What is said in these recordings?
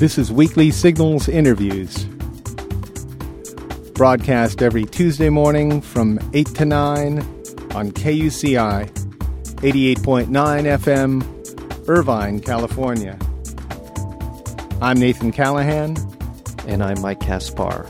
This is Weekly Signals Interviews. Broadcast every Tuesday morning from 8 to 9 on KUCI 88.9 FM, Irvine, California. I'm Nathan Callahan. And I'm Mike Kaspar.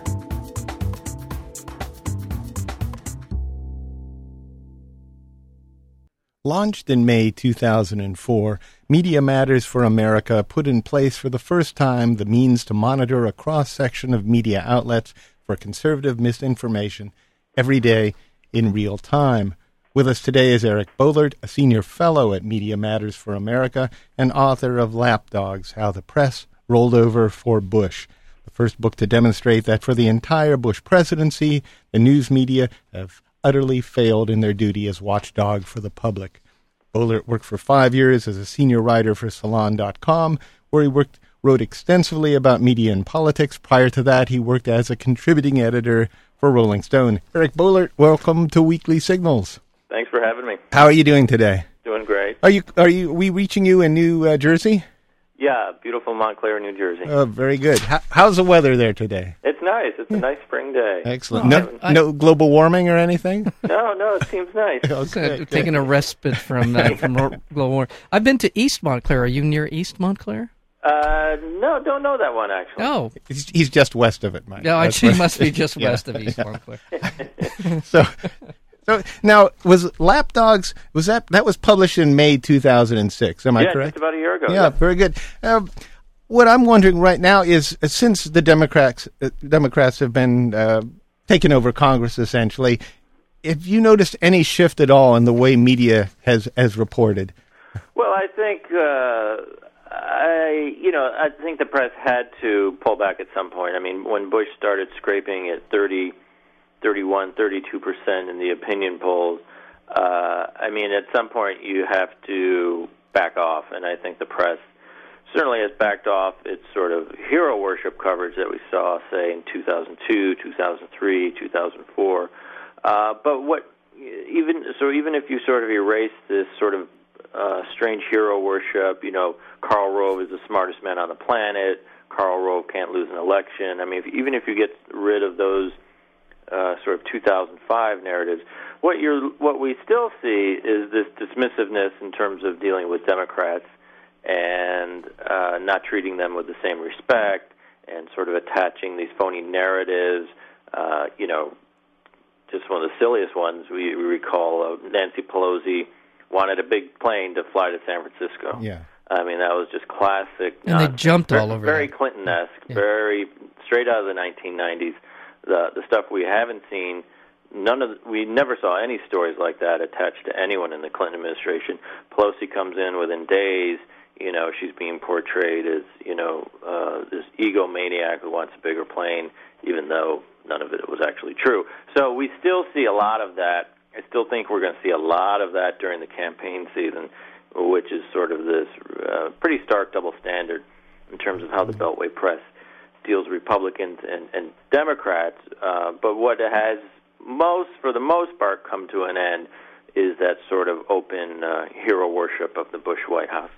Launched in May 2004, Media Matters for America put in place for the first time the means to monitor a cross section of media outlets for conservative misinformation every day in real time. With us today is Eric Boehlert, a senior fellow at Media Matters for America and author of Lapdogs How the Press Rolled Over for Bush, the first book to demonstrate that for the entire Bush presidency, the news media have utterly failed in their duty as watchdog for the public. Boehlert worked for five years as a senior writer for Salon.com, where he worked wrote extensively about media and politics. Prior to that, he worked as a contributing editor for Rolling Stone. Eric Boehlert, welcome to Weekly Signals. Thanks for having me. How are you doing today? Doing great. Are you are you are we reaching you in New uh, Jersey? Yeah, beautiful Montclair, New Jersey. Oh, very good. How, how's the weather there today? It's nice. It's a nice spring day. Excellent. No, no global warming or anything? No, no, it seems nice. Okay, Taking a respite from uh, from global warming. I've been to East Montclair. Are you near East Montclair? Uh, no, don't know that one actually. Oh, He's, he's just west of it, Mike. no, That's she what- must be just Yeah. west of East Montclair. so, so now was Lapdogs was that that was published in May 2006? Am I yeah, correct? just about a year ago. yeah, very good. Um, what I'm wondering right now is, uh, since the Democrats uh, Democrats have been uh, taking over Congress essentially, have you noticed any shift at all in the way media has has reported? Well, I think uh, I, you know, I think the press had to pull back at some point. I mean, when Bush started scraping at 30, 31, 32 percent in the opinion polls, uh, I mean, at some point you have to back off, and I think the press certainly has backed off its sort of hero worship coverage that we saw, say, in 2002, 2003, 2004. Uh, but what even so, even if you sort of erase this sort of uh, strange hero worship, you know, Karl Rove is the smartest man on the planet. Karl Rove can't lose an election. I mean, if, even if you get rid of those uh, sort of 2005 narratives, what you're what we still see is this dismissiveness in terms of dealing with Democrats and uh, not treating them with the same respect and sort of attaching these phony narratives. Uh, you know, just one of the silliest ones we, we recall uh, Nancy Pelosi wanted a big plane to fly to San Francisco. Yeah. I mean, that was just classic. And they jumped all Very- over Very. Clinton-esque, Yeah. very straight out of the 1990s. The the stuff we haven't seen, none of the, we never saw any stories like that attached to anyone in the Clinton administration. Pelosi comes in within days. You know, she's being portrayed as you know uh, this egomaniac who wants a bigger plane, even though none of it was actually true. So we still see a lot of that. I still think we're going to see a lot of that during the campaign season, which is sort of this uh, pretty stark double standard in terms of how the Beltway press deals Republicans and, and Democrats. Uh, but what has most, for the most part, come to an end is that sort of open uh, hero worship of the Bush White House.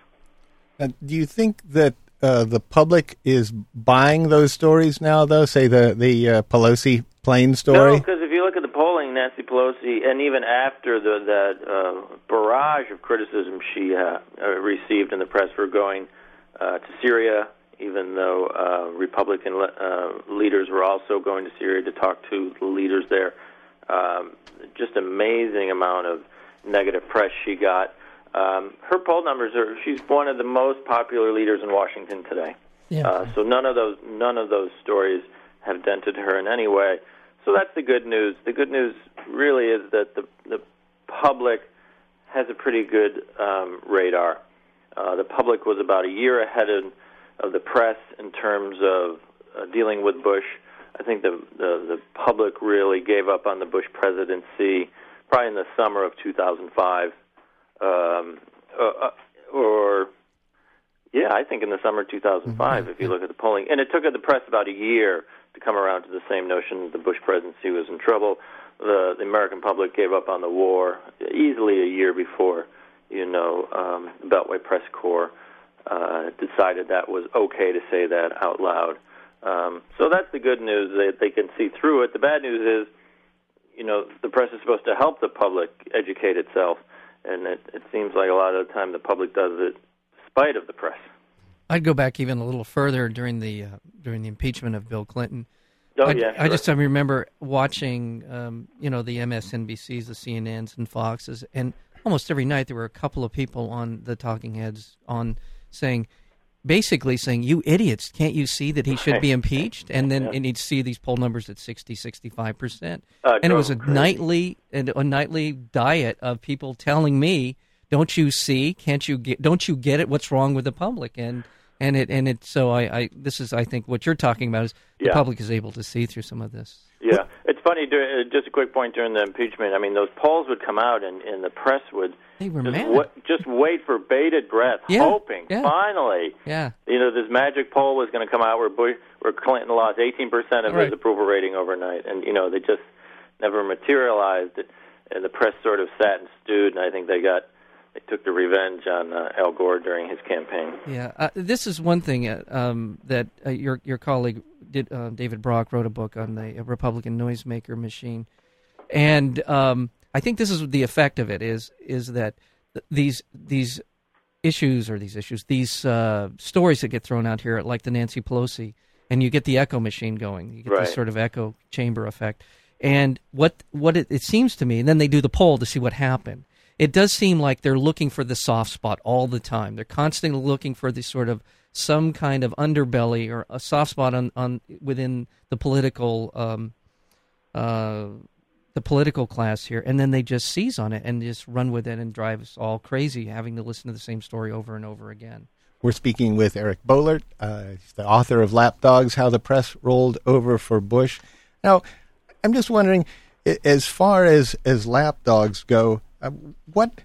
Uh, do you think that uh, the public is buying those stories now, though? Say the the uh, Pelosi plane story. No, because if you look at the polling, Nancy Pelosi, and even after the that uh, barrage of criticism she uh, uh, received in the press for going uh, to Syria, even though uh, Republican le- uh, leaders were also going to Syria to talk to the leaders there, um, just amazing amount of negative press she got. Um, her poll numbers are she's one of the most popular leaders in Washington today. Yeah. Uh, so none of those none of those stories have dented her in any way. So that's the good news. The good news really is that the the public has a pretty good um, radar. Uh, the public was about a year ahead of, of the press in terms of uh, dealing with Bush. I think the, the the public really gave up on the Bush presidency probably in the summer of 2005, um, uh, uh, or yeah, I think in the summer of 2005, if you look at the polling. And it took the press about a year to come around to the same notion that the Bush presidency was in trouble. The, the American public gave up on the war easily a year before, you know, um, the Beltway Press Corps uh, decided that was okay to say that out loud. Um, so that's the good news; they they can see through it. The bad news is, you know, the press is supposed to help the public educate itself, and it, it seems like a lot of the time the public does it spite of the press. I'd go back even a little further during the uh, during the impeachment of Bill Clinton. Oh I, yeah, I just I remember watching, um, you know, the MSNBCs, the CNNs, and Foxes, and almost every night there were a couple of people on the talking heads on saying, basically saying, "You idiots, can't you see that he should be impeached?" And then Yeah. and you'd see these poll numbers at 60, 65 percent, Uh, and it was a crazy. nightly and a nightly diet of people telling me, "Don't you see? Can't you get? Don't you get it? What's wrong with the public?" And and it and it. So I, I this is I think what you're talking about is the public is able to see through some of this. Yeah, it's funny. uh, Just a quick point during the impeachment. I mean, those polls would come out, and, and the press would They were just, mad. wa- just wait for bated breath, Yeah, hoping yeah. finally, Yeah. you know, this magic poll was going to come out where Bush, where Clinton lost 18 percent of Right. his approval rating overnight, and you know, they just never materialized. And the press sort of sat and stewed, and I think they got they took the revenge on uh, Al Gore during his campaign. Yeah, uh, this is one thing uh, um, that uh, your your colleague did. Uh, David Brock wrote a book on the Republican noisemaker machine, and um, I think this is the effect of it is is that th- these these issues or these issues these uh, stories that get thrown out here, like the Nancy Pelosi, and you get the echo machine going. You get Right. this sort of echo chamber effect. And what what it, it seems to me, and then they do the poll to see what happened. It does seem like they're looking for the soft spot all the time. They're constantly looking for the sort of some kind of underbelly or a soft spot on, on within the political um, uh, the political class here, and then they just seize on it and just run with it and drive us all crazy, having to listen to the same story over and over again. We're speaking with Eric Boehlert, uh, the author of Lapdogs How the Press Rolled Over for Bush. Now, I'm just wondering, as far as, as lapdogs go, what.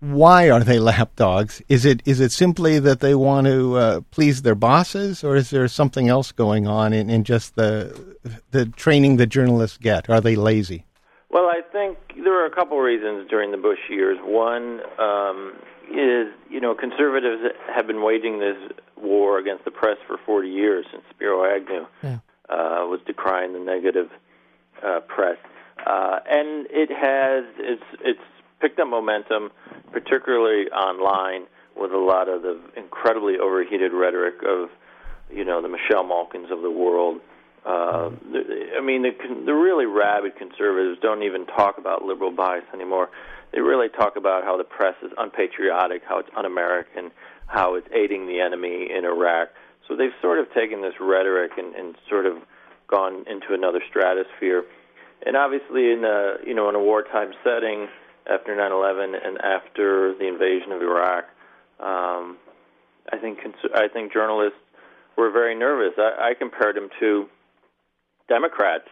Why are they lapdogs? Is it is it simply that they want to uh, please their bosses, or is there something else going on in, in just the the training the journalists get? Are they lazy? Well, I think there were a couple reasons during the Bush years. One um, is, you know, conservatives have been waging this war against the press for 40 years since Spiro Agnew Yeah. uh, was decrying the negative uh, press, uh, and it has it's it's picked up momentum, particularly online, with a lot of the incredibly overheated rhetoric of, you know, the Michelle Malkins of the world. Uh, I mean, the, the really rabid conservatives don't even talk about liberal bias anymore. They really talk about how the press is unpatriotic, how it's un-American, how it's aiding the enemy in Iraq. So they've sort of taken this rhetoric and, and sort of gone into another stratosphere. And obviously, in a you know in a wartime setting, after 9/11 and after the invasion of Iraq, um, I think cons- I think journalists were very nervous. I, I compared them to Democrats,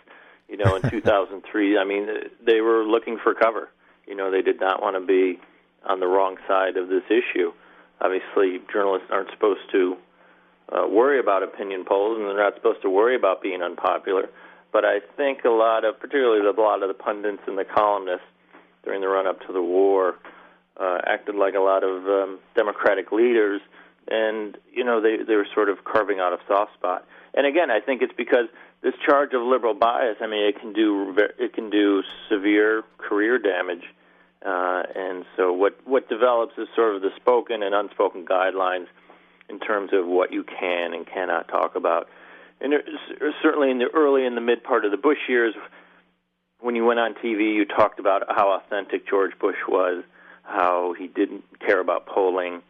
you know, in 2003. I mean, they were looking for cover. You know, they did not want to be on the wrong side of this issue. Obviously, journalists aren't supposed to uh, worry about opinion polls, and they're not supposed to worry about being unpopular. But I think a lot of, particularly a lot of the pundits and the columnists during the run-up to the war, uh, acted like a lot of um, Democratic leaders, and you know they they were sort of carving out a soft spot. And again, I think it's because this charge of liberal bias. I mean, it can do it can do severe career damage. Uh, and so what what develops is sort of the spoken and unspoken guidelines in terms of what you can and cannot talk about. And certainly in the early and the mid part of the Bush years, when you went on TV, you talked about how authentic George Bush was, how he didn't care about polling,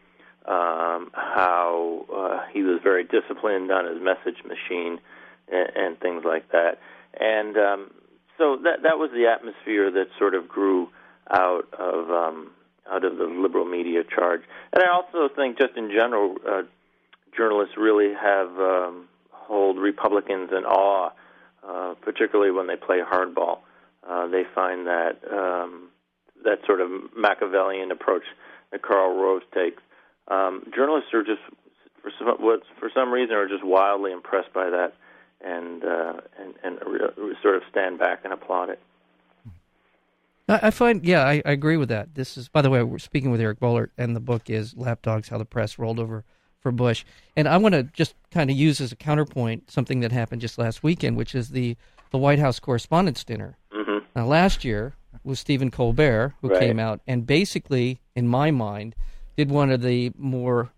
um, how uh, he was very disciplined on his message machine, and, and things like that. And um, so that that was the atmosphere that sort of grew out of um, out of the liberal media charge. And I also think, just in general, uh, journalists really have um, hold Republicans in awe, uh, particularly when they play hardball. Uh, they find that um, that sort of Machiavellian approach that Karl Rove takes. Um, journalists are just, for some, what, for some reason, are just wildly impressed by that, and uh, and and re- sort of stand back and applaud it. I, find, yeah, I, I, agree with that. This is, by the way, we're speaking with Eric Boehlert, and the book is Lapdogs: How the Press Rolled Over for Bush. And I want to just kind of use as a counterpoint something that happened just last weekend, which is the the White House Correspondents' Dinner. Mm-hmm. Now, last year was Stephen Colbert who right. came out and basically, in my mind, did one of the more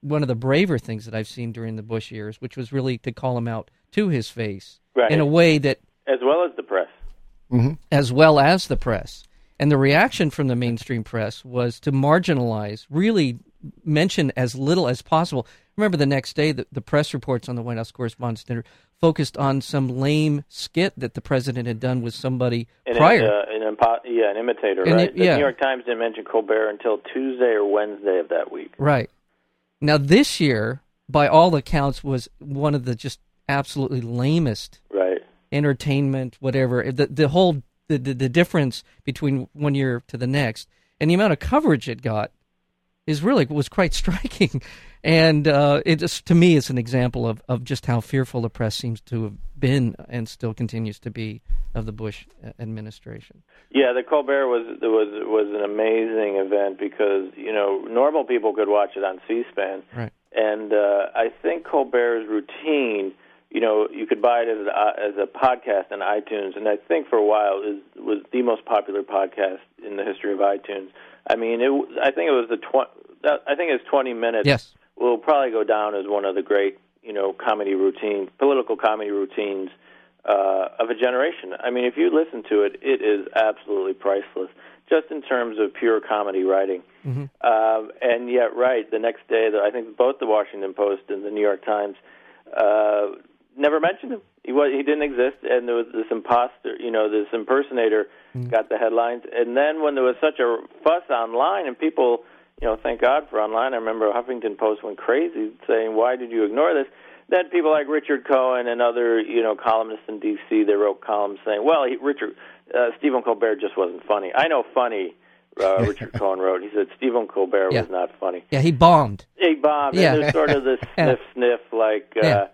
one of the braver things that I've seen during the Bush years, which was really to call him out to his face right. in a way that, as well as the press, mm-hmm. as well as the press, and the reaction from the mainstream press was to marginalize, really mention as little as possible. Remember, the next day, the, the press reports on the White House Correspondents' Dinner focused on some lame skit that the president had done with somebody an, prior. Uh, an impo- yeah, an imitator, and right? It, yeah. The New York Times didn't mention Colbert until Tuesday or Wednesday of that week. Right. Now, this year, by all accounts, was one of the just absolutely lamest right. entertainment, whatever. The the whole the, the, the difference between one year to the next and the amount of coverage it got is really was quite striking. And uh, it just to me is an example of, of just how fearful the press seems to have been and still continues to be of the Bush uh, administration. Yeah, the Colbert was was was an amazing event because you know normal people could watch it on C-SPAN, right? And uh, I think Colbert's routine, you know, you could buy it as a, as a podcast on iTunes, and I think for a while is was the most popular podcast in the history of iTunes. I mean, it I think it was the tw- I think it's 20 minutes. Yes will probably go down as one of the great, you know, comedy routines, political comedy routines uh, of a generation. I mean, if you listen to it, it is absolutely priceless, just in terms of pure comedy writing. Mm-hmm. Uh, and yet, right, the next day, the, I think both the Washington Post and the New York Times uh, never mentioned him. He was he didn't exist, and there was this imposter, you know, this impersonator mm-hmm. got the headlines. And then when there was such a fuss online and people you know, thank God for online. I remember Huffington Post went crazy saying, "Why did you ignore this?" Then people like Richard Cohen and other, you know, columnists in D.C. they wrote columns saying, "Well, he, Richard uh, Stephen Colbert just wasn't funny." I know funny. Uh, Richard Cohen wrote. He said Stephen Colbert yeah. was not funny. Yeah, he bombed. He bombed. Yeah. And there's sort of this sniff, sniff, like, uh, yeah.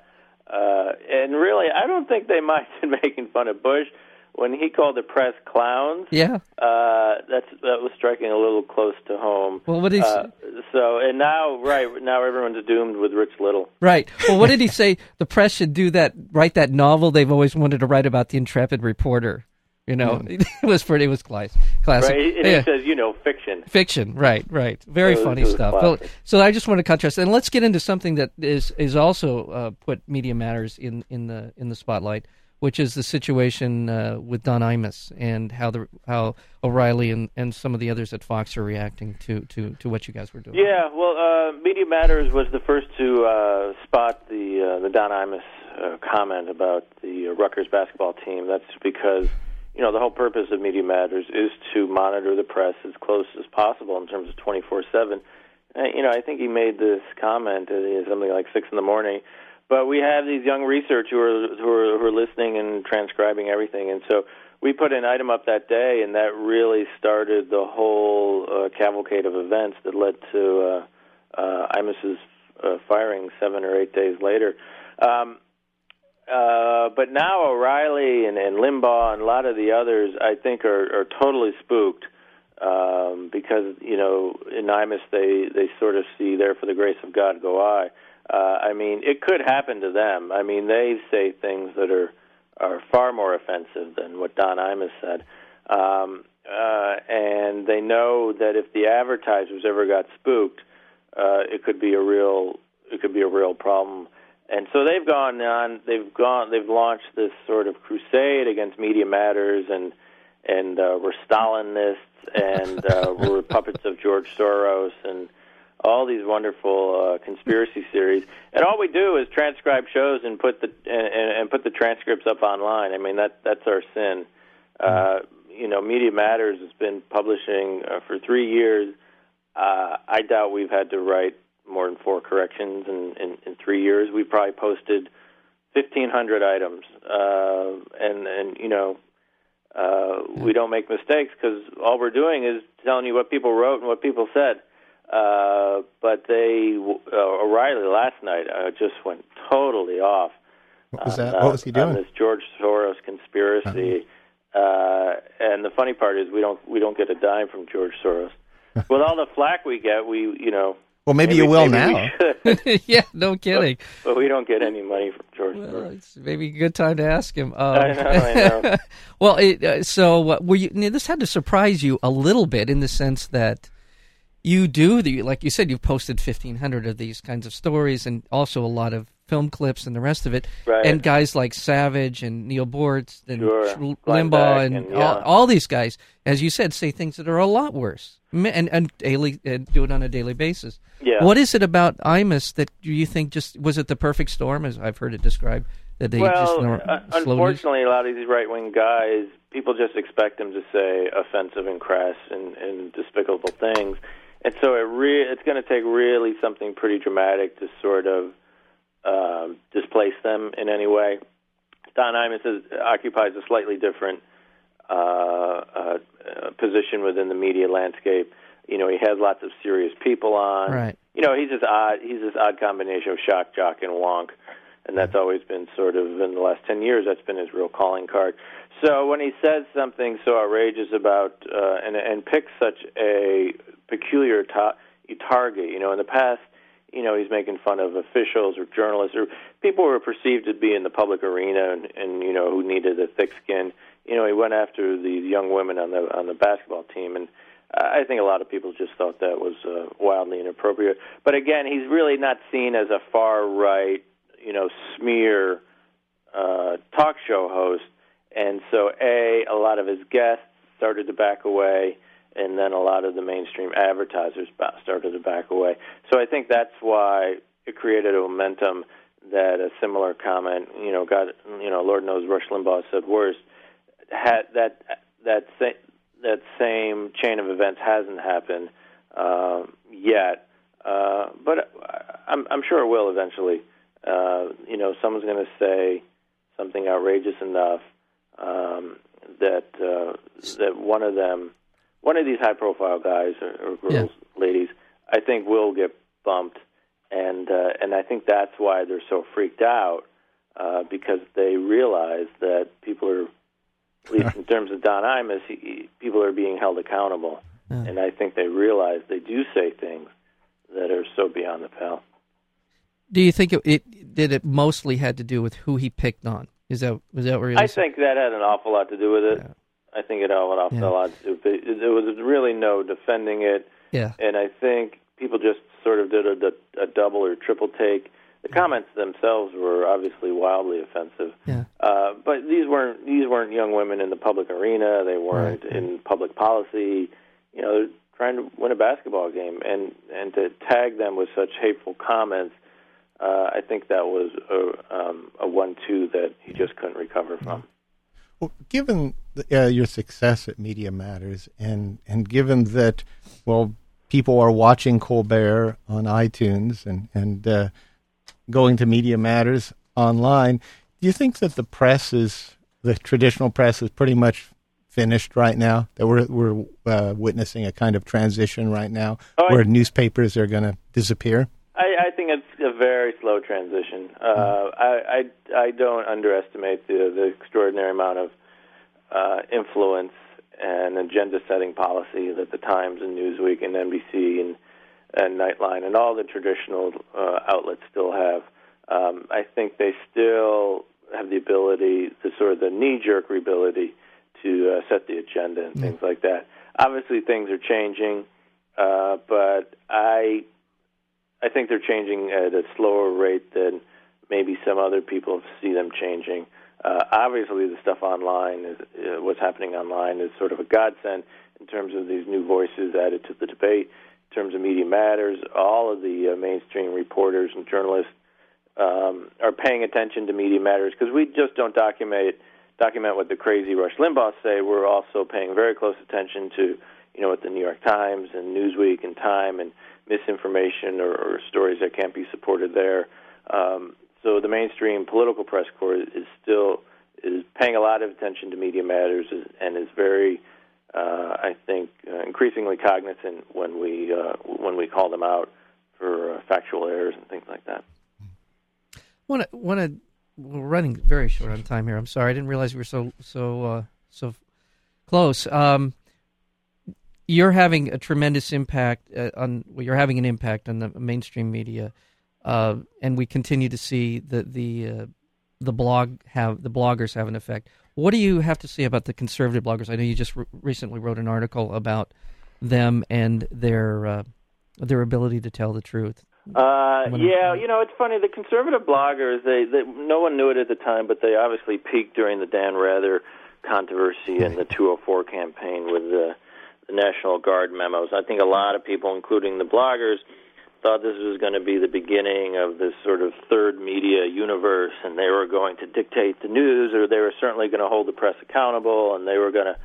Uh, and really, I don't think they minded making fun of Bush when he called the press clowns. Yeah, uh, that's that was striking a little close to home. Well, what is uh, so? And now, right now, everyone's doomed with Rich Little. Right. Well, what did he say? The press should do that. Write that novel they've always wanted to write about the intrepid reporter. You know, mm. it was pretty. It was classic. classic. Right. And yeah. he says, you know, fiction. Fiction. Right. Right. Very was, funny stuff. Well, so I just want to contrast, and let's get into something that is is also uh, put Media Matters in in the in the spotlight which is the situation uh, with Don Imus and how the how O'Reilly and, and some of the others at Fox are reacting to, to, to what you guys were doing. Yeah, well, uh, Media Matters was the first to uh, spot the uh, the Don Imus uh, comment about the Rutgers basketball team. That's because you know the whole purpose of Media Matters is to monitor the press as close as possible in terms of twenty four seven. You know, I think he made this comment at something like six in the morning but we have these young researchers who are, who are who are listening and transcribing everything, and so we put an item up that day, and that really started the whole uh, cavalcade of events that led to uh, uh, Imus's uh, firing seven or eight days later. Um, uh, but now O'Reilly and, and Limbaugh and a lot of the others, I think, are, are totally spooked um, because you know in Imus they they sort of see there for the grace of God go I. Uh, I mean, it could happen to them. I mean, they say things that are are far more offensive than what Don Imus said, um, uh, and they know that if the advertisers ever got spooked, uh, it could be a real it could be a real problem. And so they've gone on. They've gone. They've launched this sort of crusade against Media Matters and and uh, we're Stalinists and uh, we're puppets of George Soros and all these wonderful uh, conspiracy series, and all we do is transcribe shows and put the and, and put the transcripts up online. I mean that that's our sin. Uh, you know, Media Matters has been publishing uh, for three years. Uh, I doubt we've had to write more than four corrections in, in, in three years. We probably posted fifteen hundred items, uh, and and you know. Uh, we don't make mistakes because all we're doing is telling you what people wrote and what people said. Uh, but they uh, O'Reilly last night uh, just went totally off. What was that? Uh, what was he doing? On this George Soros conspiracy. Uh, and the funny part is we don't we don't get a dime from George Soros. With all the flack we get, we you know. Well, maybe, you will maybe now. we yeah, no kidding. but we don't get any money from George Well, it's maybe a good time to ask him. Um, I know, I know. well, it, uh, so uh, were you? This had to surprise you a little bit in the sense that you do the like you said you've posted fifteen hundred of these kinds of stories and also a lot of film clips and the rest of it. Right. And guys like Savage and Neal Boortz and Sure. Limbaugh and, and, all, yeah. all these guys, as you said, say things that are a lot worse and and daily uh, do it on a daily basis. Yeah. What is it about Imus that do you think just was it the perfect storm as I've heard it described that they just well, nor- uh, news? unfortunately, a lot of these right wing guys, people just expect them to say offensive and crass and, and despicable things, and so it re- it's going to take really something pretty dramatic to sort of um, displace them in any way. Don Imus is, occupies a slightly different uh, uh, uh, position within the media landscape. You know, he has lots of serious people on. Right. You know, he's this odd. He's this odd combination of shock, jock, and wonk, and that's always been sort of in the last ten years. That's been his real calling card. So when he says something so outrageous about uh, and and picks such a peculiar ta- target, you know, in the past, you know, he's making fun of officials or journalists or people who are perceived to be in the public arena and, and you know who needed a thick skin. You know, he went after these young women on the on the basketball team, and I think a lot of people just thought that was uh, wildly inappropriate. But again, he's really not seen as a far right, you know, smear uh, talk show host, and so a a lot of his guests started to back away, and then a lot of the mainstream advertisers started to back away. So I think that's why it created a momentum that a similar comment, you know, got you know, Lord knows Rush Limbaugh said worse. Had that that sa- that same chain of events hasn't happened um, yet, uh, but I'm, I'm sure it will eventually. Uh, you know, someone's going to say something outrageous enough um, that uh, that one of them, one of these high-profile guys or, or girls, ladies, I think will get bumped, and uh, and I think that's why they're so freaked out uh, because they realize that people are, at least in terms of Don Imus, he, he, people are being held accountable, Yeah. and I think they realize they do say things that are so beyond the pale. Do you think it, it did it mostly had to do with who he picked on? Is that was that where he I think that had an awful lot to do with it. Yeah. I think it all went off Yeah. lot to it. There was really no defending it, Yeah. and I think people just sort of did a, a double or triple take. The comments themselves were obviously wildly offensive, Yeah. uh, but these weren't these weren't young women in the public arena. They weren't Right. in public policy. You know, they're trying to win a basketball game, and and to tag them with such hateful comments. Uh, I think that was a, um, a one-two that he just couldn't recover from. Well, given uh, your success at Media Matters, and and given that, well, people are watching Colbert on iTunes and and uh, going to Media Matters online, do you think that the press is the traditional press is pretty much finished right now? That we're we're uh, witnessing a kind of transition right now, Oh, I- where newspapers are going to disappear. I, I think it's a very slow transition. Uh, I, I I don't underestimate the the extraordinary amount of uh, influence and agenda-setting policy that the Times and Newsweek and NBC and and Nightline and all the traditional uh, outlets still have. Um, I think they still have the ability, the sort of the knee-jerk ability to uh, set the agenda and things like that. Obviously, things are changing, uh, but I think they're changing at a slower rate than maybe some other people see them changing. Uh, obviously, the stuff online is uh, what's happening online is sort of a godsend in terms of these new voices added to the debate. In terms of media matters, all of the uh, mainstream reporters and journalists um, are paying attention to media matters because we just don't document document what the crazy Rush Limbaugh say. We're also paying very close attention to you know what the New York Times and Newsweek and Time and misinformation or, or stories that can't be supported there. Um, so the mainstream political press corps is still is paying a lot of attention to media matters and is very, uh, I think, uh, increasingly cognizant when we uh, when we call them out for uh, factual errors and things like that. Want to we're running very short on time here. I'm sorry, I didn't realize we were so so uh, so close. Um, you're having a tremendous impact uh, on. Well, you're having an impact on the mainstream media, uh, and we continue to see the the uh, the blog have the bloggers have an effect. What do you have to say about the conservative bloggers? I know you just re- recently wrote an article about them and their uh, their ability to tell the truth. Uh, yeah, you know, it's funny. The conservative bloggers, they, they no one knew it at the time, but they obviously peaked during the Dan Rather controversy and the 204 campaign with the the National Guard memos. I think a lot of people, including the bloggers, thought this was going to be the beginning of this sort of third media universe, and they were going to dictate the news, or they were certainly going to hold the press accountable, and they were going to,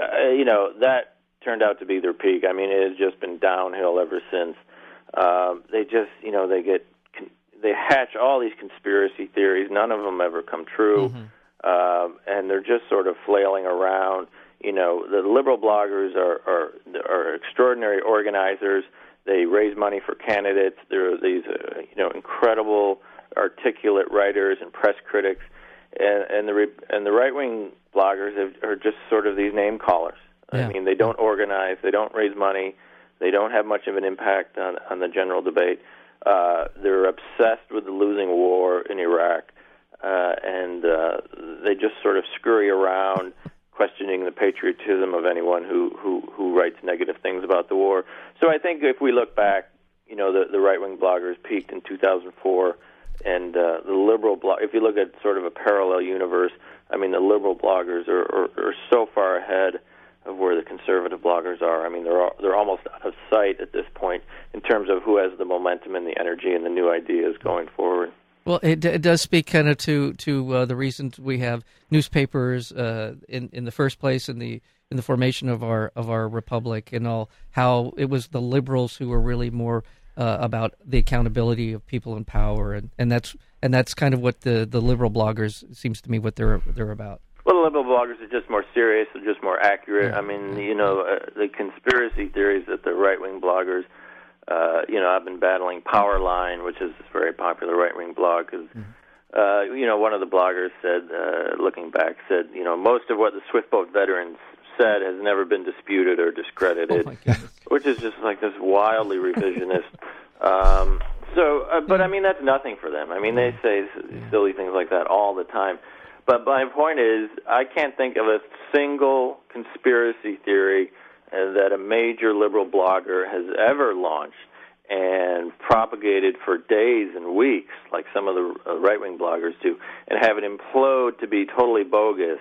uh, you know, that turned out to be their peak. I mean, it has just been downhill ever since. Um, they just, you know, they get, they hatch all these conspiracy theories. None of them ever come true, mm-hmm. um, and they're just sort of flailing around you know, the liberal bloggers are are, are extraordinary organizers. They raise money for candidates. There are these, uh, you know, incredible, articulate writers and press critics, and, and the and the right wing bloggers have, are just sort of these name callers. Yeah. I mean, they don't organize, they don't raise money, they don't have much of an impact on on the general debate. Uh, they're obsessed with the losing war in Iraq, uh, and uh, they just sort of scurry around questioning the patriotism of anyone who, who, who writes negative things about the war. So I think if we look back, you know, the, the right wing bloggers peaked in 2004, and uh, the liberal blog. If you look at sort of a parallel universe, I mean, the liberal bloggers are, are, are so far ahead of where the conservative bloggers are. I mean, they're they're almost out of sight at this point in terms of who has the momentum and the energy and the new ideas going forward. Well, it, it does speak kind of to to uh, the reasons we have newspapers uh, in in the first place in the in the formation of our of our republic and all how it was the liberals who were really more uh, about the accountability of people in power and, and that's and that's kind of what the, the liberal bloggers seems to me what they're they're about. Well, the liberal bloggers are just more serious, they're just more accurate. Yeah. I mean, you know, uh, the conspiracy theories that the right wing bloggers uh, you know, I've been battling Powerline, which is a very popular right wing blog, because, mm-hmm. uh, you know, one of the bloggers said, uh, looking back, said, you know, most of what the Swiftboat veterans said has never been disputed or discredited, oh which is just like this wildly revisionist. um, so, uh, but I mean, that's nothing for them. I mean, they say silly things like that all the time. But my point is, I can't think of a single conspiracy theory that a major liberal blogger has ever launched and propagated for days and weeks, like some of the uh, right wing bloggers do, and have it implode to be totally bogus.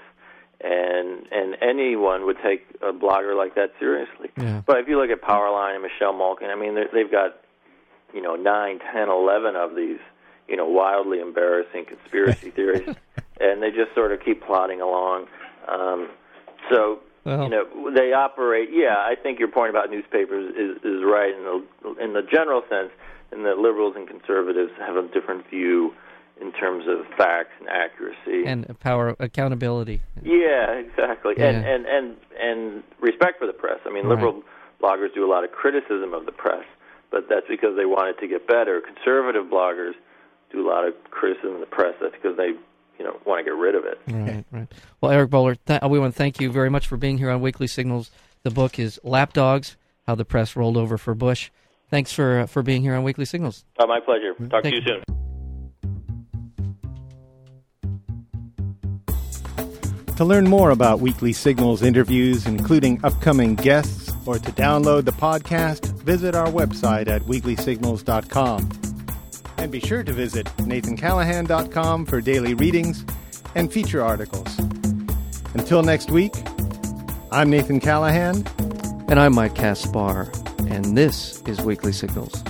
And and anyone would take a blogger like that seriously. Yeah. But if you look at Powerline and Michelle Malkin, I mean, they've got you know nine, ten, eleven of these you know wildly embarrassing conspiracy theories, and they just sort of keep plodding along. Um, so well, you know, they operate. Yeah, I think your point about newspapers is is right in the in the general sense, and that liberals and conservatives have a different view in terms of facts and accuracy and power accountability. Yeah, exactly. Yeah. And and and and respect for the press. I mean, right. liberal bloggers do a lot of criticism of the press, but that's because they want it to get better. Conservative bloggers do a lot of criticism of the press. That's because they you know want to get rid of it. Right, right. Well, Eric Boehlert, th- we want to thank you very much for being here on Weekly Signals. The book is Lapdogs: How the Press Rolled Over for Bush. Thanks for uh, for being here on Weekly Signals. Oh, my pleasure. Talk thank to you soon. To learn more about Weekly Signals interviews, including upcoming guests, or to download the podcast, visit our website at weeklysignals.com. And be sure to visit nathancallahan.com for daily readings and feature articles. Until next week, I'm Nathan Callahan. And I'm Mike Kaspar. And this is Weekly Signals.